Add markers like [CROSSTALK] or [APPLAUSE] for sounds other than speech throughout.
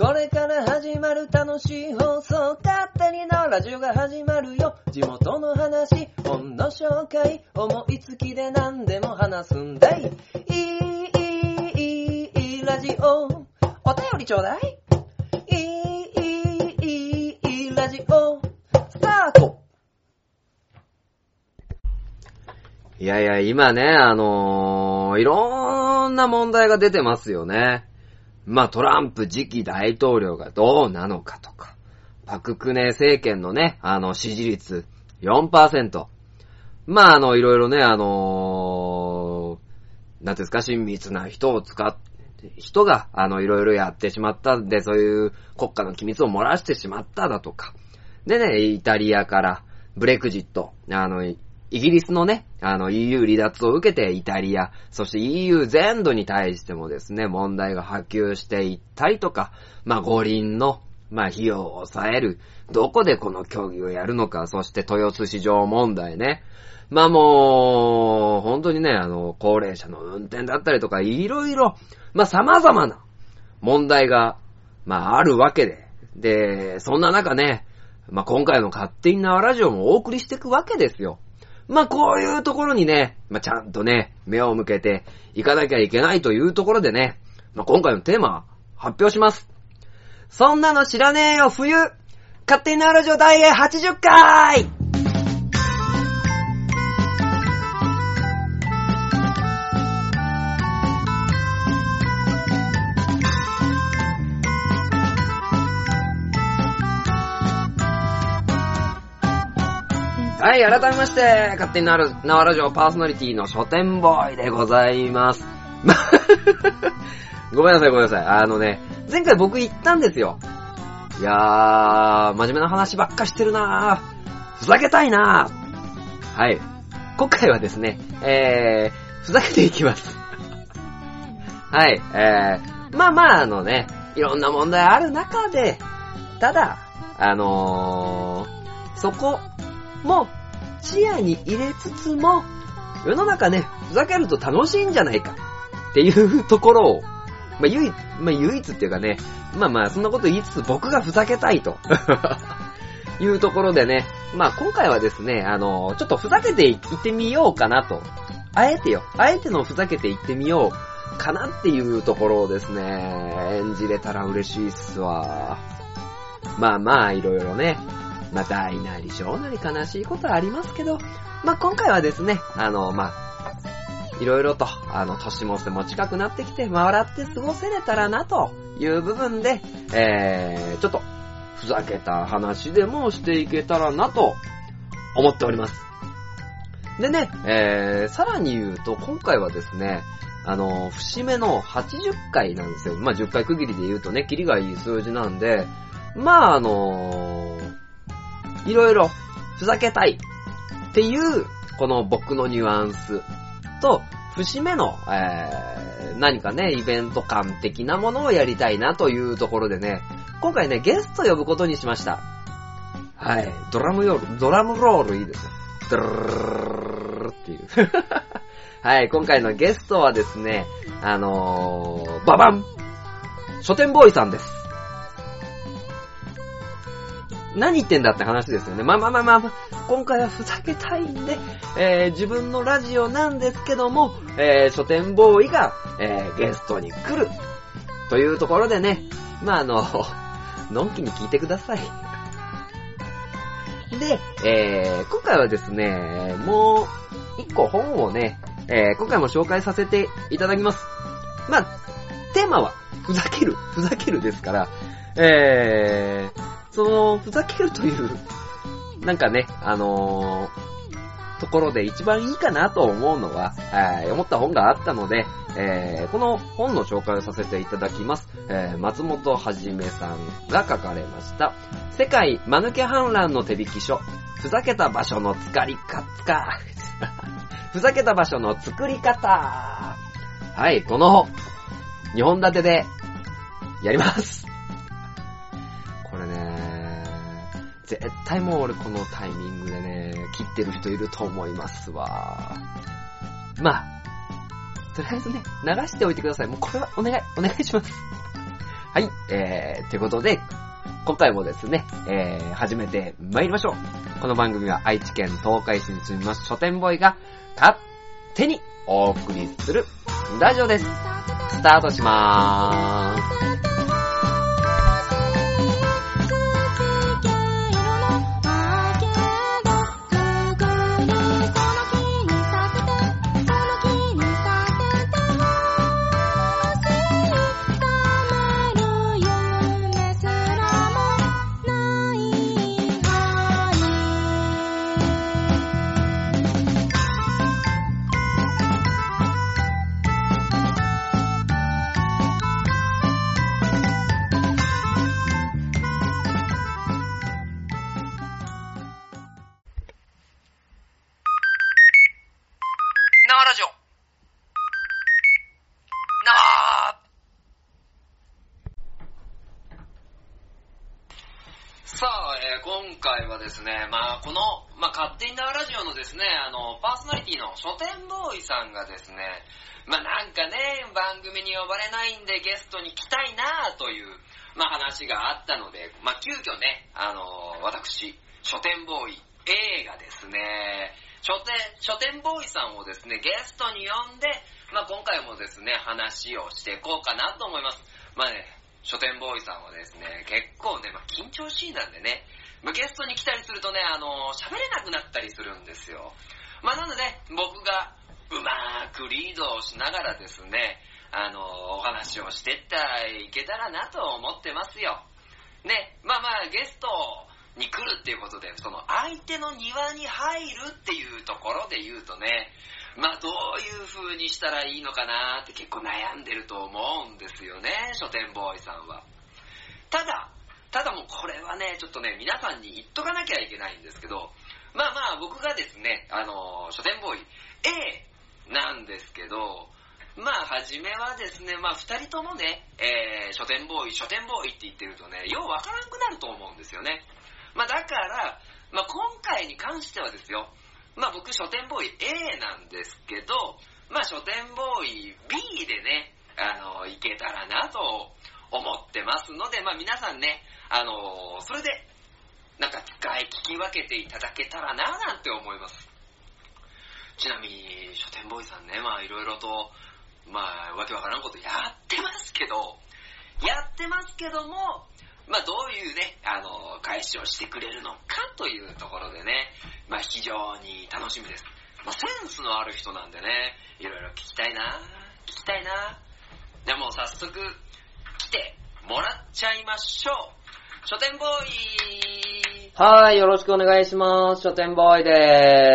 これから始まる楽しい放送、勝手にのラジオが始まるよ。地元の話、本の紹介、思いつきで何でも話すんだい。いい、いい、いい、ラジオ。お便りちょうだい。いい、いい、いい、ラジオ。スタートいやいや、今ね、あのー、いろんな問題が出てますよね。まあ、トランプ次期大統領がどうなのかとか、パククネ政権のね、あの、支持率4%。まあ、あの、いろいろね、あのー、なんですか、親密な人を使って、人が、あの、いろいろやってしまったんで、そういう国家の機密を漏らしてしまっただとか。でね、イタリアから、ブレクジット、あの、イギリスのね、あの EU 離脱を受けてイタリア、そして EU 全土に対してもですね、問題が波及していったりとか、まあ五輪の、まあ費用を抑える、どこでこの競技をやるのか、そして豊洲市場問題ね。まあもう、本当にね、あの、高齢者の運転だったりとか、いろいろ、まあ様々な問題が、まああるわけで。で、そんな中ね、まあ今回の勝手に縄ラジオもお送りしていくわけですよ。まあ、こういうところにね、まあ、ちゃんとね、目を向けていかなきゃいけないというところでね、まあ、今回のテーマ、発表します。そんなの知らねえよ、冬勝手になラジオ第80回はい、改めまして、勝手になる、なわラジオパーソナリティの書店ボーイでございます。[LAUGHS] ごめんなさい、ごめんなさい。あのね、前回僕言ったんですよ。いやー、真面目な話ばっかしてるなー。ふざけたいなー。はい。今回はですね、えー、ふざけていきます。[LAUGHS] はい、えー、まあまあ、あのね、いろんな問題ある中で、ただ、あのー、そこも視野に入れつつも、世の中ね、ふざけると楽しいんじゃないかっていうところを、まあ、唯一、まあ、唯一っていうかね、まあまあ、そんなこと言いつつ僕がふざけたいと。[LAUGHS] いうところでね、まあ今回はですね、あの、ちょっとふざけていってみようかなと。あえてよ。あえてのふざけていってみようかなっていうところをですね、演じれたら嬉しいっすわ。まあまあ、いろいろね、まあ大なり小なり悲しいことはありますけど、まあ今回はですね、あの、まあ、いろいろと、あの、年も瀬も近くなってきて、まあ笑って過ごせれたらな、という部分で、えー、ちょっと、ふざけた話でもしていけたらな、と思っております。でね、えー、さらに言うと、今回はですね、あの、節目の80回なんですよ。まあ、10回区切りで言うとね、キリがいい数字なんで、まあ、あのいろいろ、ふざけたいっていう、この僕のニュアンスと、節目の、えー、何かね、イベント感的なものをやりたいなというところでね、今回ね、ゲスト呼ぶことにしました。はい。ドラムヨール、ドラムロールいいですね。ドルルルルルっていう。[LAUGHS] はい。今回のゲストはですね、あのー、ババン書店ボーイさんです。何言ってんだって話ですよね。まあまあまあまあ、まあ、今回はふざけたいんで、えー、自分のラジオなんですけども、えー、書店ボーイが、えー、ゲストに来る。というところでね、まああの、[LAUGHS] のんきに聞いてください。で、えー、今回はですね、もう、一個本をね、えー、今回も紹介させていただきます。まあ、テーマは、ふざける、ふざけるですから、えー、その、ふざけるという、なんかね、あのーところで一番いいかなと思うのは、えー思った本があったので、えーこの本の紹介をさせていただきます。えー松本はじめさんが書かれました。世界間抜け反乱の手引き書。ふざけた場所の使り方。[LAUGHS] ふざけた場所の作り方。はい、この2本立てでやります。絶対もう俺このタイミングでね、切ってる人いると思いますわ。まあ、とりあえずね、流しておいてください。もうこれはお願い、お願いします。[LAUGHS] はい、えー、ということで、今回もですね、えー、始めて参りましょう。この番組は愛知県東海市に住みます書店ボーイが勝手にお送りするラジオです。スタートしまーす。さあ、えー今回はですね、まあこの、まあ勝手に生ラジオのですね、あの、パーソナリティの書店ボーイさんがですね、まあなんかね、番組に呼ばれないんでゲストに来たいなぁという、まあ話があったので、まあ急遽ね、あの、私、書店ボーイ A がですね、書店、書店ボーイさんをですね、ゲストに呼んで、まあ今回もですね、話をしていこうかなと思います。まあね、書店ボーイさんはですね、結構ね、まあ緊張しいなんでね、まあゲストに来たりするとね、あの、喋れなくなったりするんですよ。まあなので、ね僕がうまくリードをしながらですね、あの、お話をしてったらいけたらなと思ってますよ。ね、まあまあゲストに来るっていうことで、その相手の庭に入るっていうところで言うとね、まあどういう風にしたらいいのかなって結構悩んでると思うんですよね、書店ボーイさんは。ただ、ただもうこれはね、ちょっとね、皆さんに言っとかなきゃいけないんですけど、まあまあ僕がですね、あの、書店ボーイ A なんですけど、まあ、初めはですね、まあ、二人ともね、えー、書店ボーイ、書店ボーイって言ってるとね、ようわからなくなると思うんですよね。まあ、だから、まあ、今回に関してはですよ、まあ、僕、書店ボーイ A なんですけど、まあ、書店ボーイ B でね、あの、いけたらなと思ってますので、まあ、皆さんね、あの、それで、なんか、使い聞き分けていただけたらな、なんて思います。ちなみに、書店ボーイさんね、まあ、いろいろと、まあ、わけわからんことやってますけど、やってますけども、まあ、どういうね、あの、返しをしてくれるのかというところでね、まあ、非常に楽しみです。まあ、センスのある人なんでね、いろいろ聞きたいな、聞きたいな。でも、早速、来てもらっちゃいましょう。書店ボーイはーい、よろしくお願いします。書店ボーイで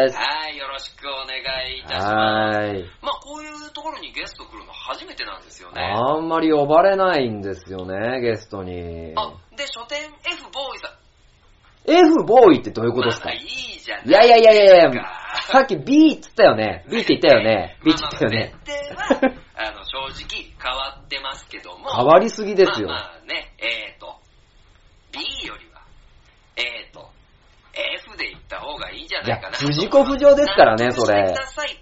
ーす。はい、よろしくお願いいたします。はーい。まあ、こういうところにゲスト来るの初めてなんですよね。あんまり呼ばれないんですよね、ゲストに。あ、で、書店 F ボーイさん。F ボーイってどういうことですか？まあいいじゃないいやいやいやいやいや、かさっき B って言ったよね。B って言ったよね。[LAUGHS] B って言ったよね。まあまあ [LAUGHS] あの、正直変わってますけども。変わりすぎですよ。まあまあね、えーと、B よりは、えーと、F で言った方がいいんじゃないかな。いや藤子不二雄ですからねそれ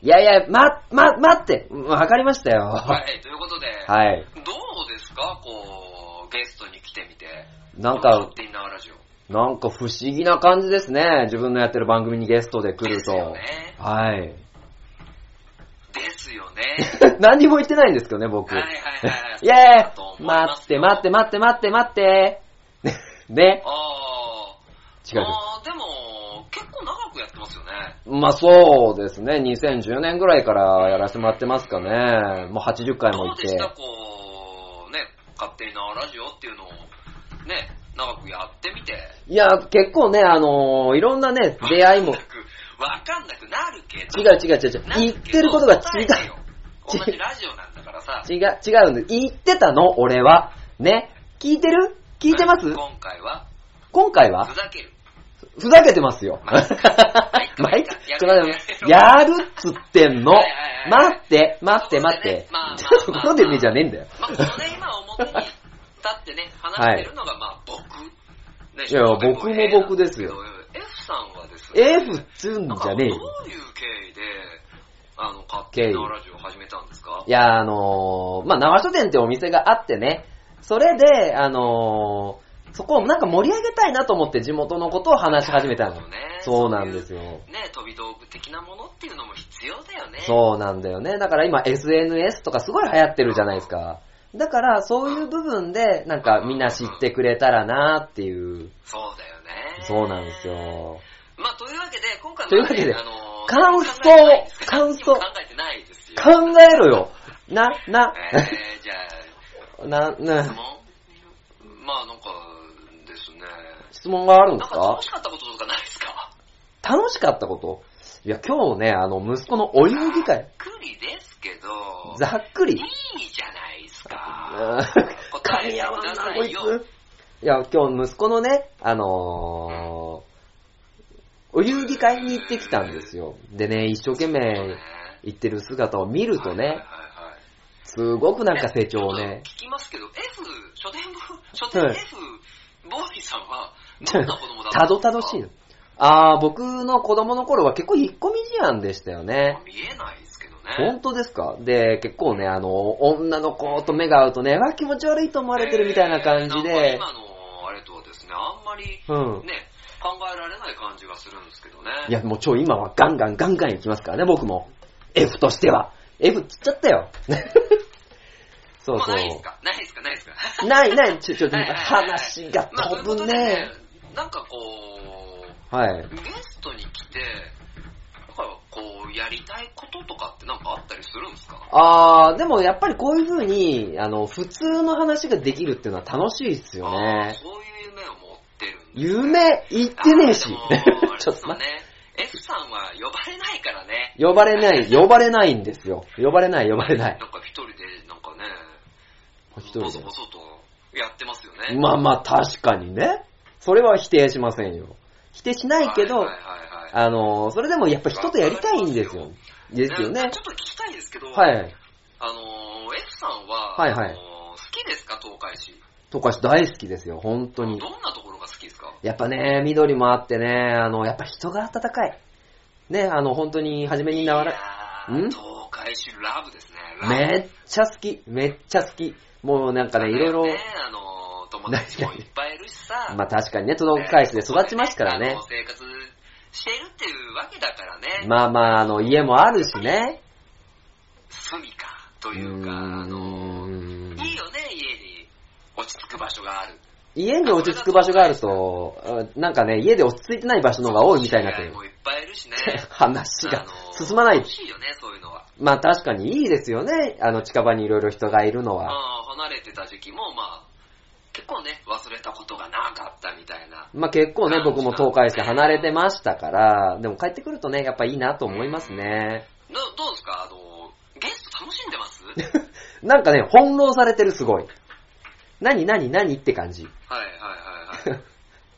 いいやいや、ま、ま、待って。わかりましたよ。はい、ということで、はい。どうですか？こう、ゲストに来てみて。なんか。なんか不思議な感じですね。自分のやってる番組にゲストで来ると。ね。はい。ですよね。[LAUGHS] 何も言ってないんですけどね、僕。はいはいはい。[LAUGHS] いやいやい待って待って待って待って待って。ね。ああ。違う。あーでも、結構長くやってますよね。まあそうですね。2010年ぐらいからやらせてもらってますかね。もう80回もいうてどでし。たこう、ね、勝手に縄ラジオっていうのを、ね、長くやってみて。いや、結構ね、あのーいろんなね、[LAUGHS] 出会いもわかんな。く、わかんなくなるけど。違う違う違う違う。言ってることが違う。同じラジオなんだからさ。違う、違うんです。言ってたの俺は。ね。聞いてる？聞いてます？今回は、今回は？ふざける。ふざけてますよ。まあいいかまあいいかちょっと待ってやるっつってんの。待って、待って、待って。ちょっとここでねじゃねえんだよ。まあ、このね、今表に立ってね、[LAUGHS] 話してるのが、まあ、僕。ねいや僕も僕ですよ。F さんはですね、F っつうんじゃねえよ。どういう経緯で、あの、勝手に縄ラジオを始めたんですか？いや、あのー、まあ、生書店ってお店があってね、それで、あのーそこをなんか盛り上げたいなと思って地元のことを話し始めたの。ねそうなんですよ。ね、飛び道具的なものっていうのも必要だよね。そうなんだよね。だから今 SNS とかすごい流行ってるじゃないですか。だからそういう部分でなんかみんな知ってくれたらなっていう。そうだよね。そうなんです。よ。まあ、というわけで、今回も、というわけであのー感想感想考えてないですよ。考えろよ。な、な、えー、じゃあ、[LAUGHS] な、質な、問？まあ、なんか。質問があるんですか？か楽しかったこととかないですか？楽しかったこと？いや、今日ね、あの、息子のお遊戯会、ざっくりですけど、ざっくり？い。いじゃないですうん。か。噛み合わんな、こいよつ。いや、今日息子のね、あのー、お遊戯会に行ってきたんですよ。でね、一生懸命行ってる姿を見るとね、すごくなんか成長をね、聞きますけど、F、書店部、書店 F、ボーイさんは、たどたどしいの。あー、僕の子供の頃は結構引っ込み思案でしたよね。見えないですけどね。本当ですか？で、結構ね、あの、女の子と目が合うとね、わ、気持ち悪いと思われてるみたいな感じえーで、なんか今のあれとはですね、あんまりうん。ね、考えられない感じがするんですけどね。いや、もう超今はガンガンガンガン行きますからね、僕も。F としては。F っつっちゃったよ。[LAUGHS] そうそうないですか？ないですか？ないですか？ないない、ちょ、ちょ、話がまあ飛ぶということでね。なんかこう、はい。ゲストに来て、なんかこう、やりたいこととかってなんかあったりするんですか？あー、でもやっぱりこういう風に、あの、普通の話ができるっていうのは楽しいですよね。そういう夢を持ってるんですね夢？言ってねえし。[LAUGHS] ちょっと待って。F さんは呼ばれないからね。呼ばれない、呼ばれないんですよ。呼ばれない、呼ばれない。なんか一人で、なんかね、一人でボソボ。ソとやってますよね。まあまあ確かにね。それは否定しませんよ。否定しないけど、はいはいはいはいあの、それでもやっぱ人とやりたいんですよ。ですよねちょ。っと聞きたいですけど、はい。あのー、F さんは、はいはいあのー好きですか、東海市。とか大好きですよ、本当にど。んなところが好きですか？やっぱね、緑もあってね、あの、やっぱ人が温かい。ね、あの、本当に初めになわら、んー東海市ラブですね。めっちゃ好き、めっちゃ好き。もうなんかね、いろいろ、ね、あのー、友達もいっぱいいるしさ。まあ確かにね、届く返しで育ちますからね。生活してるっていうわけだからね。まあまあ、あの、家もあるしね。住みかとういうか、あのいいよね、家に落ち着く場所がある。家に落ち着く場所があると、あなんかね、家で落ち着いてない場所の方が多いみたいになってる。。もいっぱいいるしね [LAUGHS] 話があのー進まない楽。しいよね、そういうのは。まあ確かにいいですよね。あの近場にいろいろ人がいるのまは。あ、離れてた時期も、まあ、結構ね、忘れたことがなかったみたいな。まあ結構ね、僕も東海して離れてましたから、でも帰ってくるとね、やっぱいいなと思いますね。どどうですか？あの、ゲスト楽しんでます？[LAUGHS] なんかね、翻弄されてるすごい。何何何って感じ。はいはいはいはい。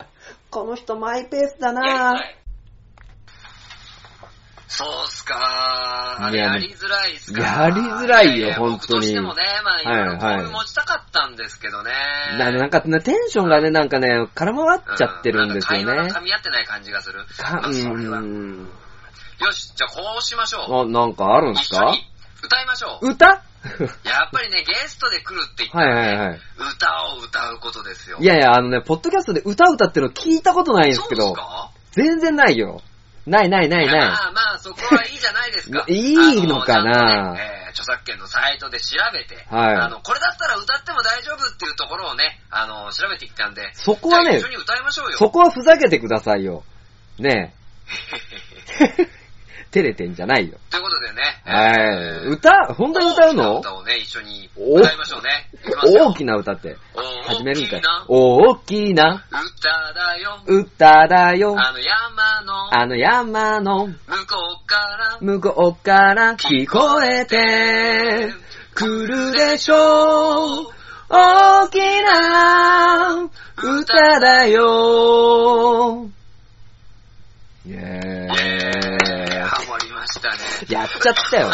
[LAUGHS] この人マイペースだならいそうっすかいややりづらいっすかやりづらいよ本当に僕としてもね、まあ、いろいろ持ちたかったんですけどね。ななんかね、テンションがね、なんかね、空回っちゃってるんですよねうなんか。噛み合ってない感じがする。かまあそれはうん。よし、じゃあこうしましょう。あ、なんかあるんですか？一緒に歌いましょう。歌？[LAUGHS] やっぱりね、ゲストで来るって言ったはいら、ねはいはい。歌を歌うことですよ。いやいや、あのね、ポッドキャストで歌歌ってるの聞いたことないんですけどそうです、か？全然ないよ。ないないないない。まあまあ、そこはいいじゃないですか [LAUGHS] いいのかな？ねえー著作権のサイトで調べて、はいあの、これだったら歌っても大丈夫っていうところをね、あの、調べてきたんで、そこはね一緒に歌いましょうよ。そこはふざけてくださいよ。ねえ。[LAUGHS] 照れてんじゃないよ。ということでね、はい。歌本当に歌うの？大きな歌をね、一緒にお歌いましょうね。大きな歌って。始めるんかい大きな。大きな歌だよ。歌だよ。あの山のあの山の向こうから向こうから聞こえてくるでしょう。大きな歌だよ。[LAUGHS] やっちゃったよ。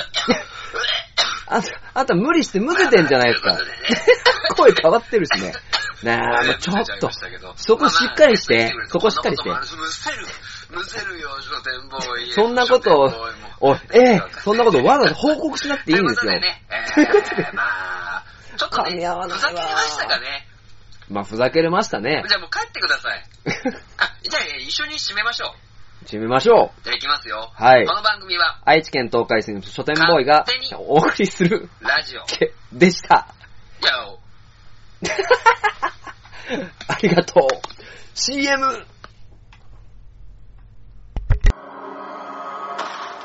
あんた、あんた無理してむせてんじゃないですか。[LAUGHS] 声変わってるしね。なあ、もうちょっと。そこしっかりしてそこしっかりしてむせる、むせるよ、書店ボーイ。そんなことをおい、ええそんなことわざわざ報告しなくていいんですよということで。ね、えー、まあ、[LAUGHS] ちょっとね、噛み合わないわふざけれましたかね。まあ、ふざけれましたね。じゃあもう帰ってください。あ、じゃあ一緒に締めましょう。締めましょう。じゃあ行きますよ。はいこの番組は、愛知県東海市の書店ボーイが勝手にお送りするラジオ。でした。や、[LAUGHS] ありがとう。CM!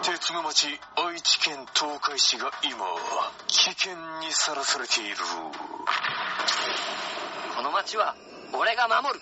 鉄の町愛知県東海市が今危険にさらされているこの街は俺が守る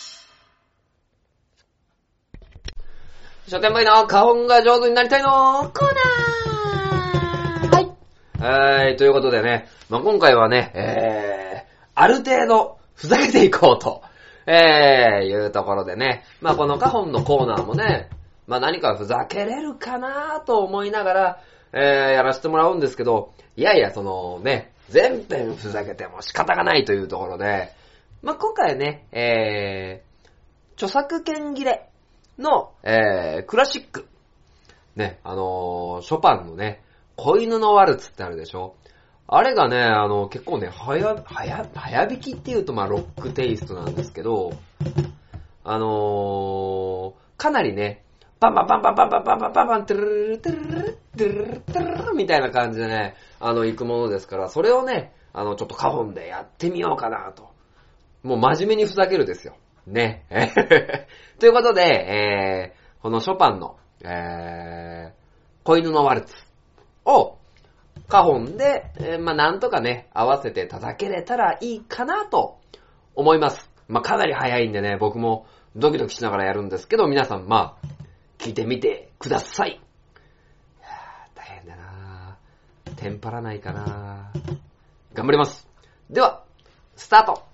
書店ボーイの花本が上手になりたいの。コーナー。はい。はい、ということでね、まあ、今回はね、えー、ある程度、ふざけていこうと、えー、いうところでね、まあ、この花本のコーナーもね、まあ、何かふざけれるかなと思いながら、えー、やらせてもらうんですけど、いやいや、そのね、全編ふざけても仕方がないというところで、まあ、今回ね、えー、著作権切れの、えー、クラシック。ね、あのーショパンのね、子犬のワルツってあるでしょ？あれがね、あの、結構ね、はや、はや、早弾きっていうと、まあ、ロックテイストなんですけど、あのーかなりね、パンパンパンパンパンパンパンパンパンパン、トゥルルルトゥルルルトゥルルルトゥルルルみたいな感じでね、あの、行くものですから、それをね、あの、ちょっとカホンでやってみようかなと。もう真面目にふざけるですよ。ね。[LAUGHS] ということで、えー、このショパンの、えー、子犬のワルツを、カホンで、えーまあ、なんとかね、合わせて叩けれたらいいかなと思います。まあ、かなり早いんでね、僕もドキドキしながらやるんですけど、皆さん、まあ、聞いてみてください。いや大変だなぁテンパらないかなぁ頑張ります。では、スタート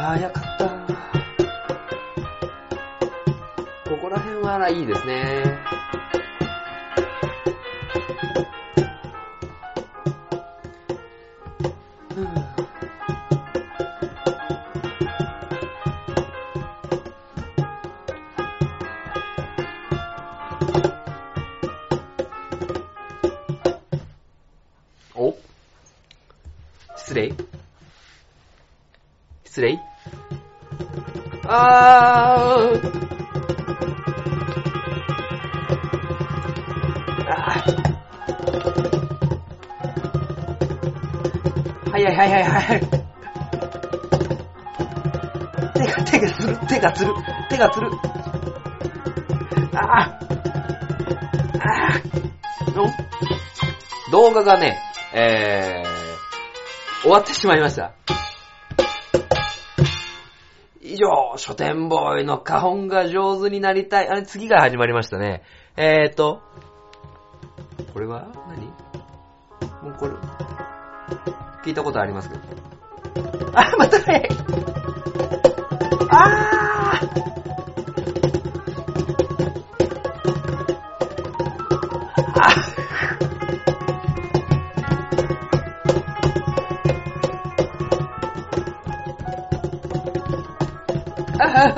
早かった。ここら辺はいいですね。ああはいはいはいはいはい。手が、手がつる、手がつる、手がつる。ああ。ああ。動画がね、えー、終わってしまいました。書店ボーイの花本が上手になりたい。あれ、次が始まりましたね。えーと、これは何？もうこれ、聞いたことありますけど。あ、またねあー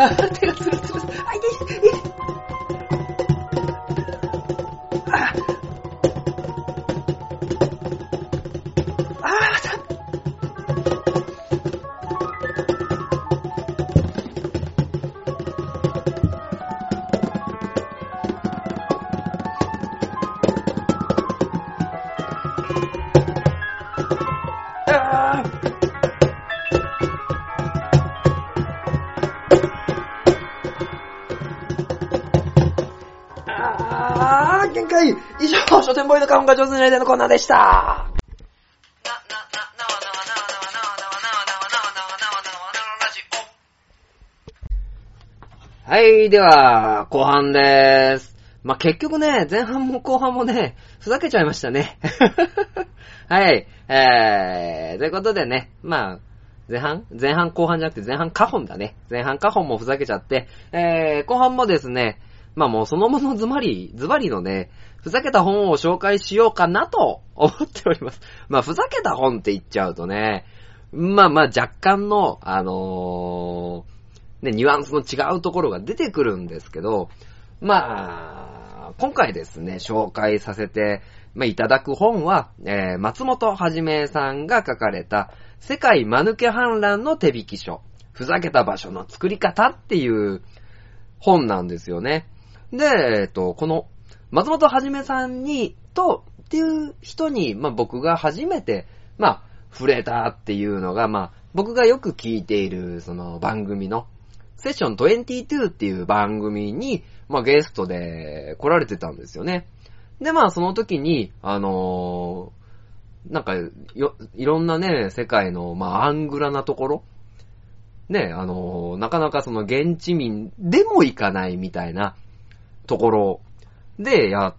[LAUGHS] about が上手になりたいのコーナーでした。はい、では、後半でーす。まあ、結局ね、前半も後半もね、ふざけちゃいましたね。はい、えー、ということでね、まあ、前半前半後半じゃなくて前半下本だね。前半下本もふざけちゃって、えー、後半もです。ね、まあもうそのものズバリ、ズバリのね、ふざけた本を紹介しようかなと [LAUGHS] 思っております。まあふざけた本って言っちゃうとね、まあまあ若干の、あのー、ね、ニュアンスの違うところが出てくるんですけど、まあ、今回ですね、紹介させて、まあ、いただく本は、えー、松本はじめさんが書かれた、世界間抜け反乱の手引き書、ふざけた場所の作り方っていう本なんですよね。で、えっと、この、松本はじめさんに、と、っていう人に、まあ、僕が初めて、まあ、触れたっていうのが、まあ、僕がよく聞いている、その番組の、セッション22っていう番組に、まあ、ゲストで来られてたんですよね。で、まあ、その時に、あのーなんか、よ、いろんなね、世界の、まあ、アングラなところ、ね、あのーなかなかその現地民でも行かないみたいなところで、や、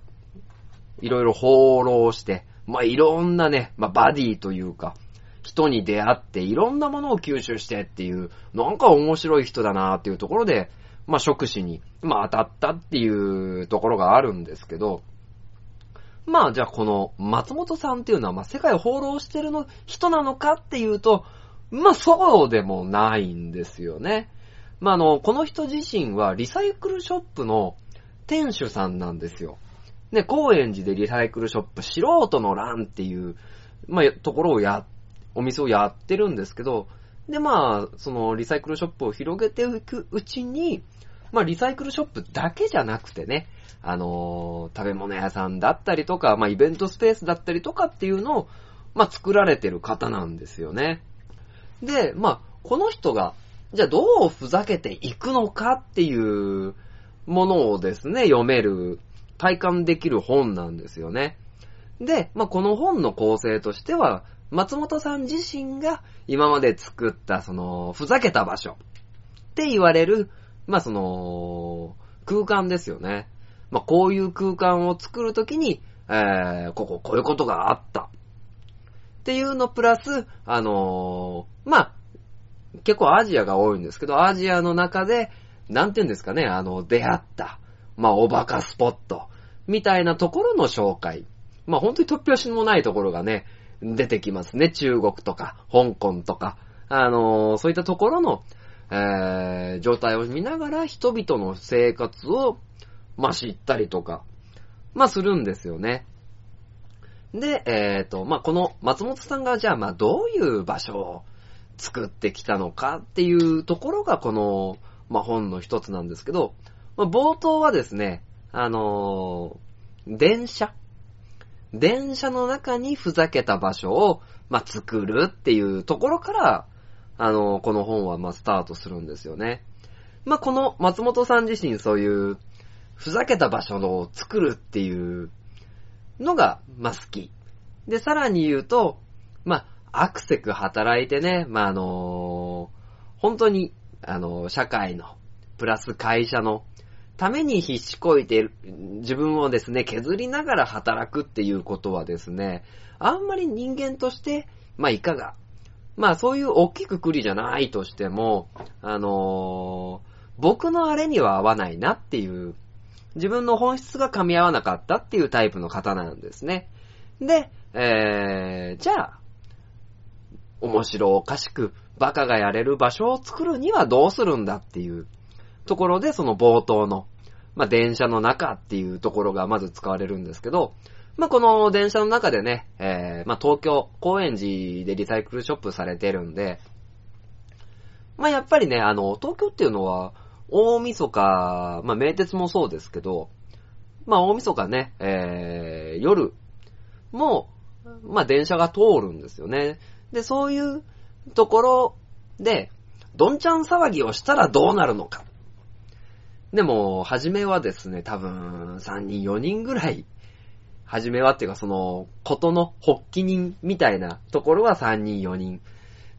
いろいろ放浪して、まあ、いろんなね、まあ、バディというか、人に出会っていろんなものを吸収してっていう、なんか面白い人だなっていうところで、まあ、職種に、まあ、当たったっていうところがあるんですけど、まあ、じゃあこの松本さんっていうのは、まあ、世界を放浪してるの、人なのかっていうと、まあ、そうでもないんですよね。まあ、あの、この人自身はリサイクルショップの店主さんなんですよ。ね、高円寺でリサイクルショップ、素人の欄っていう、まあ、ところをや、お店をやってるんですけど、で、まあ、そのリサイクルショップを広げていくうちに、まあ、リサイクルショップだけじゃなくてね、あのー食べ物屋さんだったりとか、まあ、イベントスペースだったりとかっていうのを、まあ、作られてる方なんですよね。で、まあ、この人が、じゃあどうふざけていくのかっていうものをですね、読める、体感できる本なんですよね。で、まあ、この本の構成としては、松本さん自身が今まで作ったその、ふざけた場所って言われる、まあ、その、空間ですよね。まあ、こういう空間を作るときに、えー、ここ、こういうことがあった。っていうのプラス、あのーまあ、結構アジアが多いんですけど、アジアの中で、なんて言うんですかね、あの、出会った、まあ、おバカスポット、みたいなところの紹介。まあ、本当に突拍子もないところがね、出てきますね。中国とか、香港とか、あのーそういったところの、えー、状態を見ながら人々の生活を、まあ、知ったりとか、まあ、するんですよね。で、えっ、と、まあ、この松本さんがじゃあ、まあ、どういう場所を作ってきたのかっていうところがこの、まあ、本の一つなんですけど、まあ、冒頭はですね、あのー電車電車の中にふざけた場所を、まあ、作るっていうところから、あのーこの本は、ま、スタートするんですよね。まあ、この松本さん自身そういう、ふざけた場所を作るっていうのが、ま、好き。で、さらに言うと、まあ、アクセク働いてね、まあ、あのー本当に、あの社会の、プラス会社のために必死こいてる、自分をですね、削りながら働くっていうことはですね、あんまり人間として、まあ、いかが。まあ、そういう大きくくりじゃないとしても、あのー僕のあれには合わないなっていう、自分の本質が噛み合わなかったっていうタイプの方なんですね。で、えー、じゃあ、面白おかしくバカがやれる場所を作るにはどうするんだっていうところで、その冒頭の、まあ、電車の中っていうところがまず使われるんですけど、まあ、この電車の中でね、えー、まあ、東京、高円寺でリサイクルショップされてるんで、まあ、やっぱりね、あの、東京っていうのは、大晦日、まあ、名鉄もそうですけど、まあ、大晦日ね、えー、夜も、まあ、電車が通るんですよね。で、そういうところで、どんちゃん騒ぎをしたらどうなるのか。でも、初めはですね、多分、3人、4人ぐらい、初めはっていうか、その、ことの発起人みたいなところは3人、4人。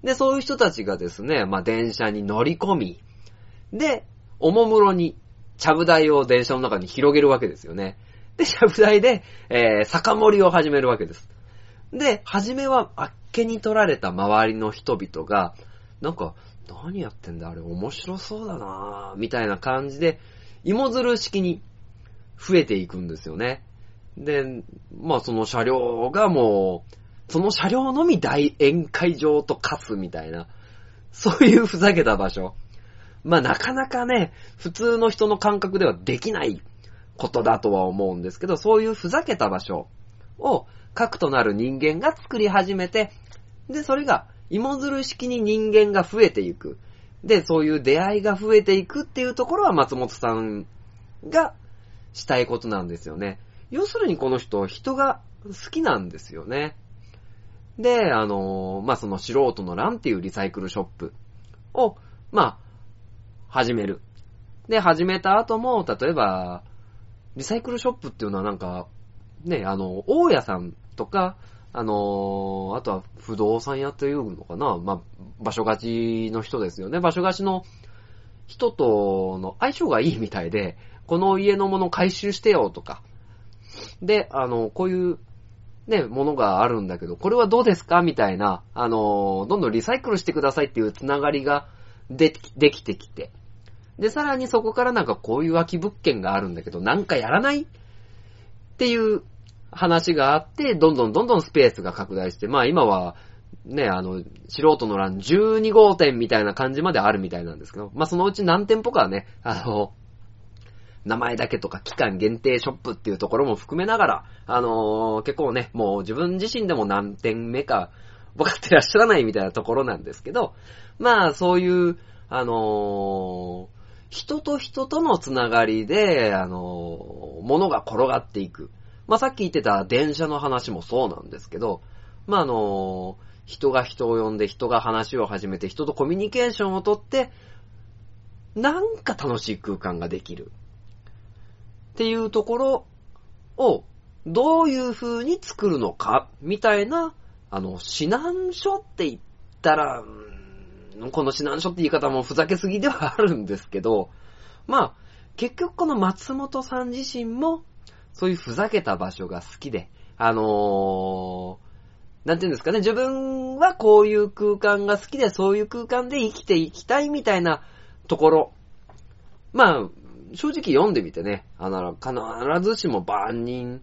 で、そういう人たちがですね、まあ、電車に乗り込み、で、おもむろに、ちゃぶ台を電車の中に広げるわけですよね。で、ちゃぶ台で、えー、酒盛りを始めるわけです。で、初めはあっけに取られた周りの人々が、なんか、何やってんだあれ面白そうだなぁ、みたいな感じで、芋づる式に増えていくんですよね。で、まあその車両がもう、その車両のみ大宴会場と化すみたいな、そういうふざけた場所。まあなかなかね、普通の人の感覚ではできないことだとは思うんですけど、そういうふざけた場所を核となる人間が作り始めて、で、それが芋づる式に人間が増えていく。で、そういう出会いが増えていくっていうところは松本さんがしたいことなんですよね。要するにこの人、人が好きなんですよね。で、あのまあ、その素人の欄っていうリサイクルショップを、まあ、始める。で、始めた後も、例えば、リサイクルショップっていうのはなんか、ね、あの、大家さんとか、あのー、あとは不動産屋というのかなまあ、場所貸しの人ですよね。場所貸しの人との相性がいいみたいで、この家のもの回収してよとか。で、あの、こういうね、ものがあるんだけど、これはどうですかみたいな、あの、どんどんリサイクルしてくださいっていうつながりができできてきて。で、さらにそこからなんかこういう空き物件があるんだけど、なんかやらないっていう話があって、どんどんどんどんスペースが拡大して、まあ今は、ね、あの、素人の欄12号店みたいな感じまであるみたいなんですけど、まあそのうち何店舗かはね、あの、名前だけとか期間限定ショップっていうところも含めながら、あのー、結構ね、もう自分自身でも何店目か分かってらっしゃらないみたいなところなんですけど、まあそういう、あのー、人と人とのつながりで、あのー、物が転がっていく。まあ、さっき言ってた電車の話もそうなんですけど、まあ、あの、人が人を呼んで人が話を始めて人とコミュニケーションをとって、なんか楽しい空間ができる。っていうところを、どういう風に作るのか、みたいな、あの、指南書って言ったら、この指南書って言い方もふざけすぎではあるんですけど、まあ、結局この松本さん自身も、そういうふざけた場所が好きで、あのー、なんていうんですかね、自分はこういう空間が好きで、そういう空間で生きていきたいみたいなところ。まあ、正直読んでみてね、あの、必ずしも万人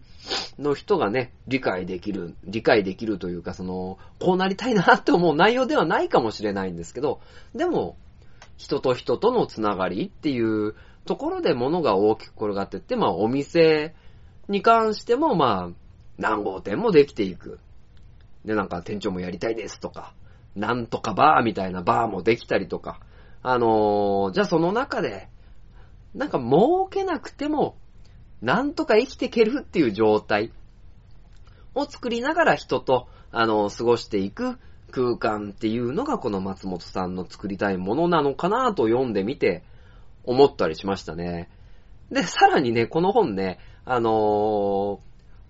の人がね、理解できる、理解できるというか、その、こうなりたいなって思う内容ではないかもしれないんですけど、でも、人と人とのつながりっていうところで物が大きく転がってって、まあお店に関しても、まあ、何号店もできていく。で、なんか店長もやりたいですとか、なんとかバーみたいなバーもできたりとか、あのー、じゃあその中で、なんか儲けなくても、なんとか生きていけるっていう状態を作りながら人と、あのー、過ごしていく空間っていうのがこの松本さんの作りたいものなのかなと読んでみて思ったりしましたね。で、さらにね、この本ね、あのー、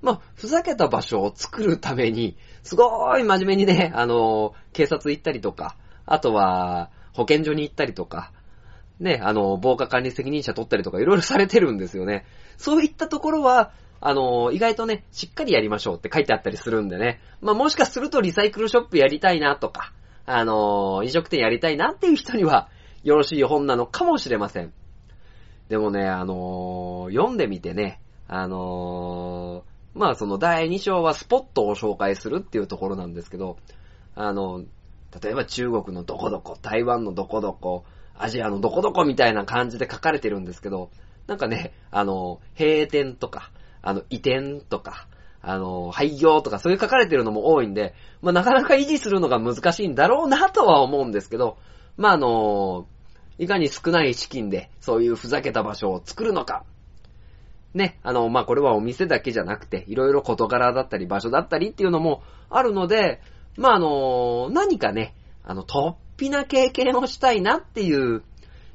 まあ、ふざけた場所を作るために、すごい真面目にね、あのー、警察行ったりとか、あとは、保健所に行ったりとか、ね、あの、防火管理責任者取ったりとかいろいろされてるんですよね。そういったところは、あの、意外とね、しっかりやりましょうって書いてあったりするんでね。まあ、もしかするとリサイクルショップやりたいなとか、あの、飲食店やりたいなっていう人には、よろしい本なのかもしれません。でもね、あの、読んでみてね、あのー、まあその第2章はスポットを紹介するっていうところなんですけど、あの、例えば中国のどこどこ、台湾のどこどこ、アジアのどこどこみたいな感じで書かれてるんですけど、なんかね、あの、閉店とか、あの、移転とか、あの、廃業とかそういう書かれてるのも多いんで、まあなかなか維持するのが難しいんだろうなとは思うんですけど、まああの、いかに少ない資金でそういうふざけた場所を作るのか、ね、あの、まあ、これはお店だけじゃなくて、いろいろ事柄だったり場所だったりっていうのもあるので、まあ、あの、何かね、あの、突飛な経験をしたいなっていう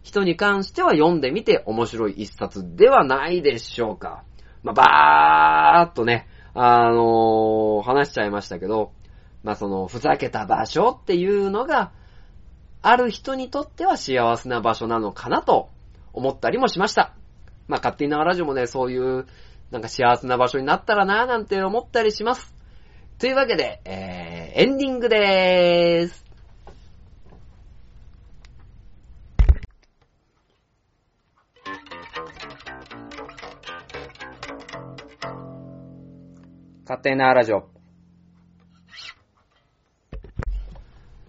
人に関しては読んでみて面白い一冊ではないでしょうか。まあ、ばーっとね、あの話しちゃいましたけど、まあ、その、ふざけた場所っていうのが、ある人にとっては幸せな場所なのかなと思ったりもしました。まあ、勝手になラジオもね、そういう、なんか幸せな場所になったらなぁなんて思ったりします。というわけで、えー、エンディングでーす。勝手なラジオ。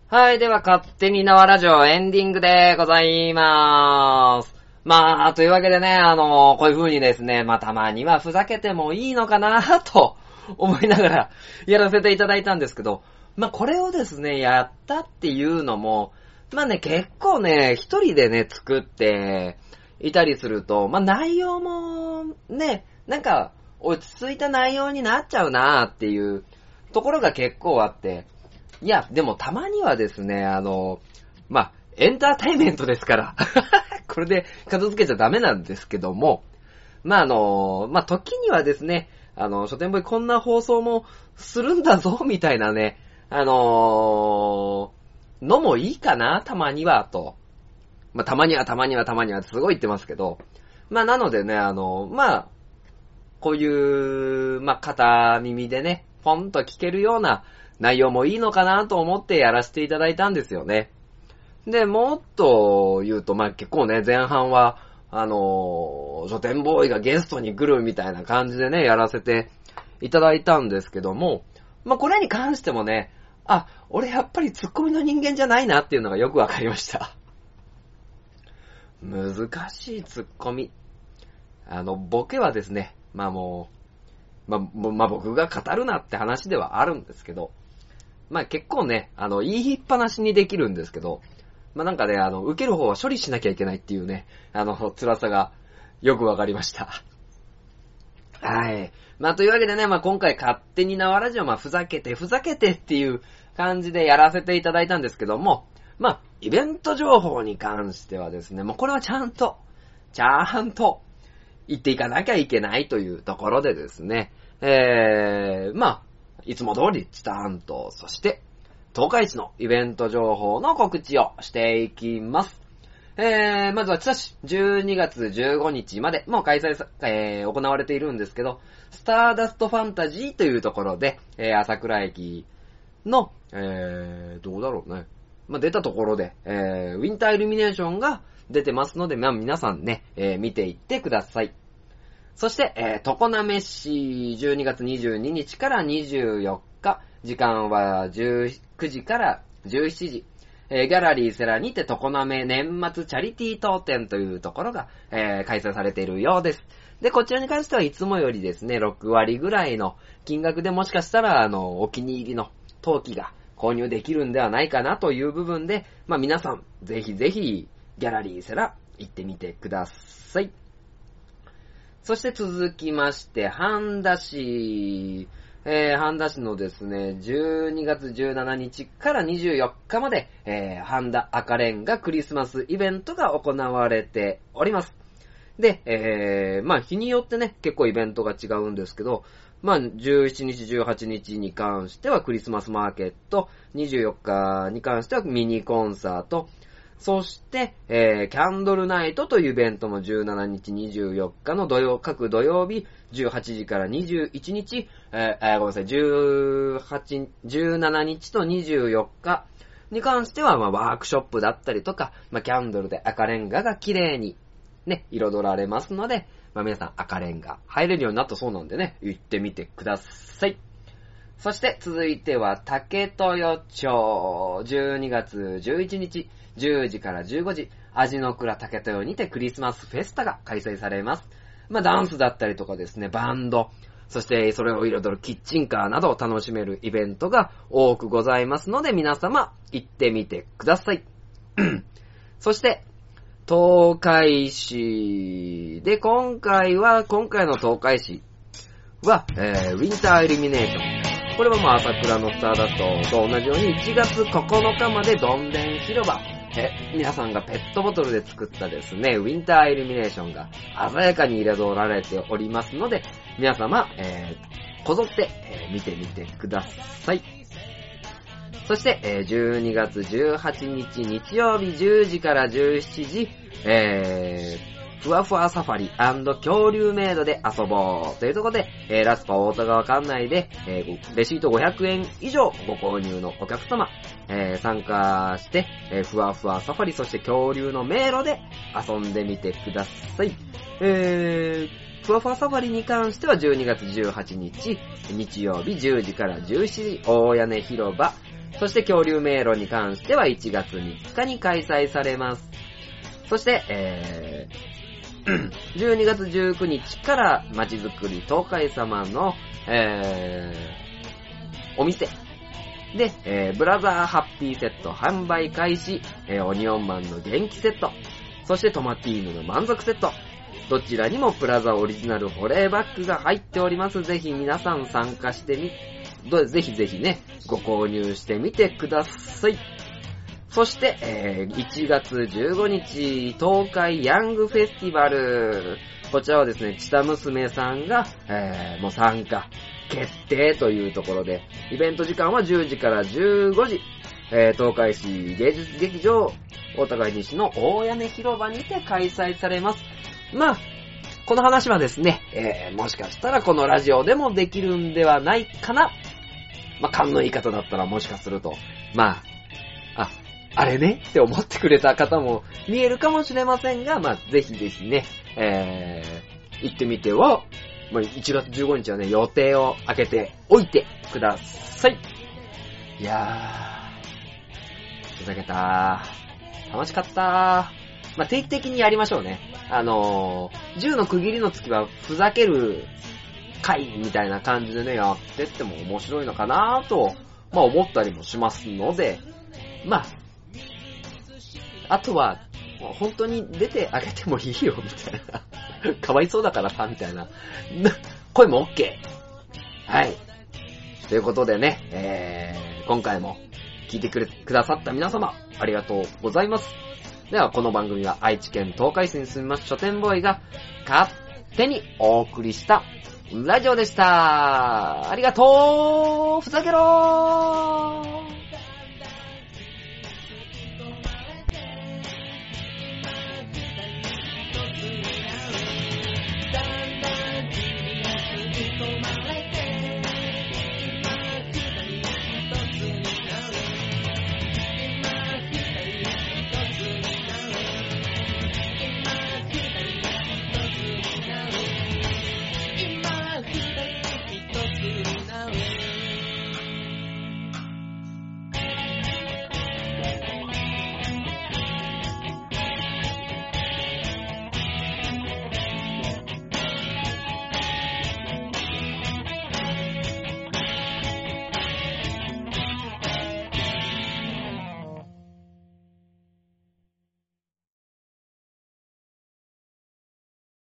はい、では、勝手に縄ラジオエンディングでございまーす。まあ、というわけでね、あのこういう風にですね、まあ、たまにはふざけてもいいのかな [LAUGHS] と思いながらやらせていただいたんですけど、まあ、これをですね、やったっていうのも、まあね、結構ね、一人でね、作っていたりすると、まあ、内容も、ね、なんか、落ち着いた内容になっちゃうなっていうところが結構あって、いや、でもたまにはですね、あの、まあ、エンターテイメントですから、[LAUGHS] これで片付けちゃダメなんですけども、まあ、あの、まあ、時にはですね、あの、書店ボーイこんな放送もするんだぞ、みたいなね、あののもいいかな、たまには、と。まあ、たまにはたまにはたまにはすごい言ってますけど、まあ、なのでね、あの、まあ、こういう、まあ、片耳でね、ポンと聞けるような内容もいいのかなと思ってやらせていただいたんですよね。で、もっと言うと、まあ、結構ね、前半は、あの書店ボーイがゲストに来るみたいな感じでね、やらせていただいたんですけども、まあ、これに関してもね、あ、俺やっぱりツッコミの人間じゃないなっていうのがよくわかりました。[LAUGHS] 難しいツッコミ。あの、ボケはですね、まあもう、まあ、まあ僕が語るなって話ではあるんですけど、まあ結構ね、あの、言いっぱなしにできるんですけど、まあなんかね、あの、受ける方は処理しなきゃいけないっていうね、あの、辛さがよくわかりました。はい。まあというわけでね、まあ今回勝手に縄ラジオ、まあふざけてふざけてっていう感じでやらせていただいたんですけども、まあ、イベント情報に関してはですね、もうこれはちゃんと、ちゃんと言っていかなきゃいけないというところでですね、えー、まあ、いつも通りチタンと、そして、東海市のイベント情報の告知をしていきます。えー、まずは、千田市、12月15日まで、もう開催さ、えー、行われているんですけど、スターダストファンタジーというところで、えー、朝倉駅の、えー、どうだろうね。まあ、出たところで、えー、ウィンターイルミネーションが出てますので、まあ、皆さんね、えー、見ていってください。そして、えー、常滑市12月22日から24日、時間は9時から17時、えー、ギャラリーセラにて常滑年末チャリティー当店というところが、えー、開催されているようです。で、こちらに関してはいつもよりですね、6割ぐらいの金額でもしかしたら、あの、お気に入りの陶器が購入できるんではないかなという部分で、まあ皆さん、ぜひぜひ、ギャラリーセラ行ってみてください。そして続きまして、半田市、えー、半田市のですね、12月17日から24日まで、えー、半田赤レンガクリスマスイベントが行われております。で、えー、まあ日によってね、結構イベントが違うんですけど、まあ、17日、18日に関してはクリスマスマーケット、24日に関してはミニコンサート、そして、えー、キャンドルナイトというイベントも17日、24日の土曜、各土曜日、18時から21日、えー、えーごめんなさい、18、17日と24日に関しては、まあ、ワークショップだったりとか、まあ、キャンドルで赤レンガが綺麗に、ね、彩られますので、まあ、皆さん赤レンガ入れるようになったそうなんでね、行ってみてください。そして続いては竹豊町12月11日10時から15時味の倉竹豊にてクリスマスフェスタが開催されます。まあダンスだったりとかですね、バンド、そしてそれを彩るキッチンカーなどを楽しめるイベントが多くございますので皆様行ってみてください。[CLEARS THROAT] そして東海市で今回は、今回の東海市は、えー、ウィンターイルミネーション。これはまあ朝倉のスターダストと同じように1月9日までどんでん広場皆さんがペットボトルで作ったですね、ウィンターイルミネーションが鮮やかに彩られておりますので、皆様、えー、こぞって、えー見てみてください。そして、えー12月18日日曜日10時から17時、えー、ふわふわサファリ恐竜メイドで遊ぼうというところで、えーラスパ大田川館内で、えーレシート500円以上ご購入のお客様、えー参加して、えふわふわサファリ、そして恐竜の迷路で遊んでみてください。えー、ふわふわサファリに関しては12月18日、日曜日10時から17時、大屋根広場、そして恐竜迷路に関しては1月3日に開催されます。そして、えー、[CLEARS THROAT] 12月19日から街づくり東海様の、えー、お店で、えー、ブラザーハッピーセット販売開始、えー、オニオンマンの元気セット、そしてトマティーヌの満足セット、どちらにもプラザオリジナル保冷バッグが入っております。ぜひ皆さん参加してみ、ぜひぜひね、ご購入してみてください。そして、えー1月15日、東海ヤングフェスティバル。こちらはですね、チタ娘さんが、えーもう参加決定というところで、イベント時間は10時から15時、えー東海市芸術劇場、大高西の大屋根広場にて開催されます。まあ、この話はですね、えーもしかしたらこのラジオでもできるんではないかな。まあ、勘のいい方だったらもしかすると、まあ、あ、あれねって思ってくれた方も見えるかもしれませんが、まあ、ぜひぜひね、えー、行ってみては、まあ、1月15日はね、予定を開けておいてください。いやー、ふざけたー。楽しかったー。まあ、定期的にやりましょうね。あのー、10の区切りの月はふざける回みたいな感じでね、やってっても面白いのかなーと、まあ思ったりもしますので、まあ、あとは、本当に出てあげてもいいよ、みたいな。[LAUGHS] かわいそうだからさ、みたいな。な [LAUGHS] 声も OK。はい。ということでね、えー、今回も聞いてくれ、くださった皆様、ありがとうございます。では、この番組は愛知県東海市に住みます書店ボーイが勝手にお送りしたラジオでした。ありがとうふざけろー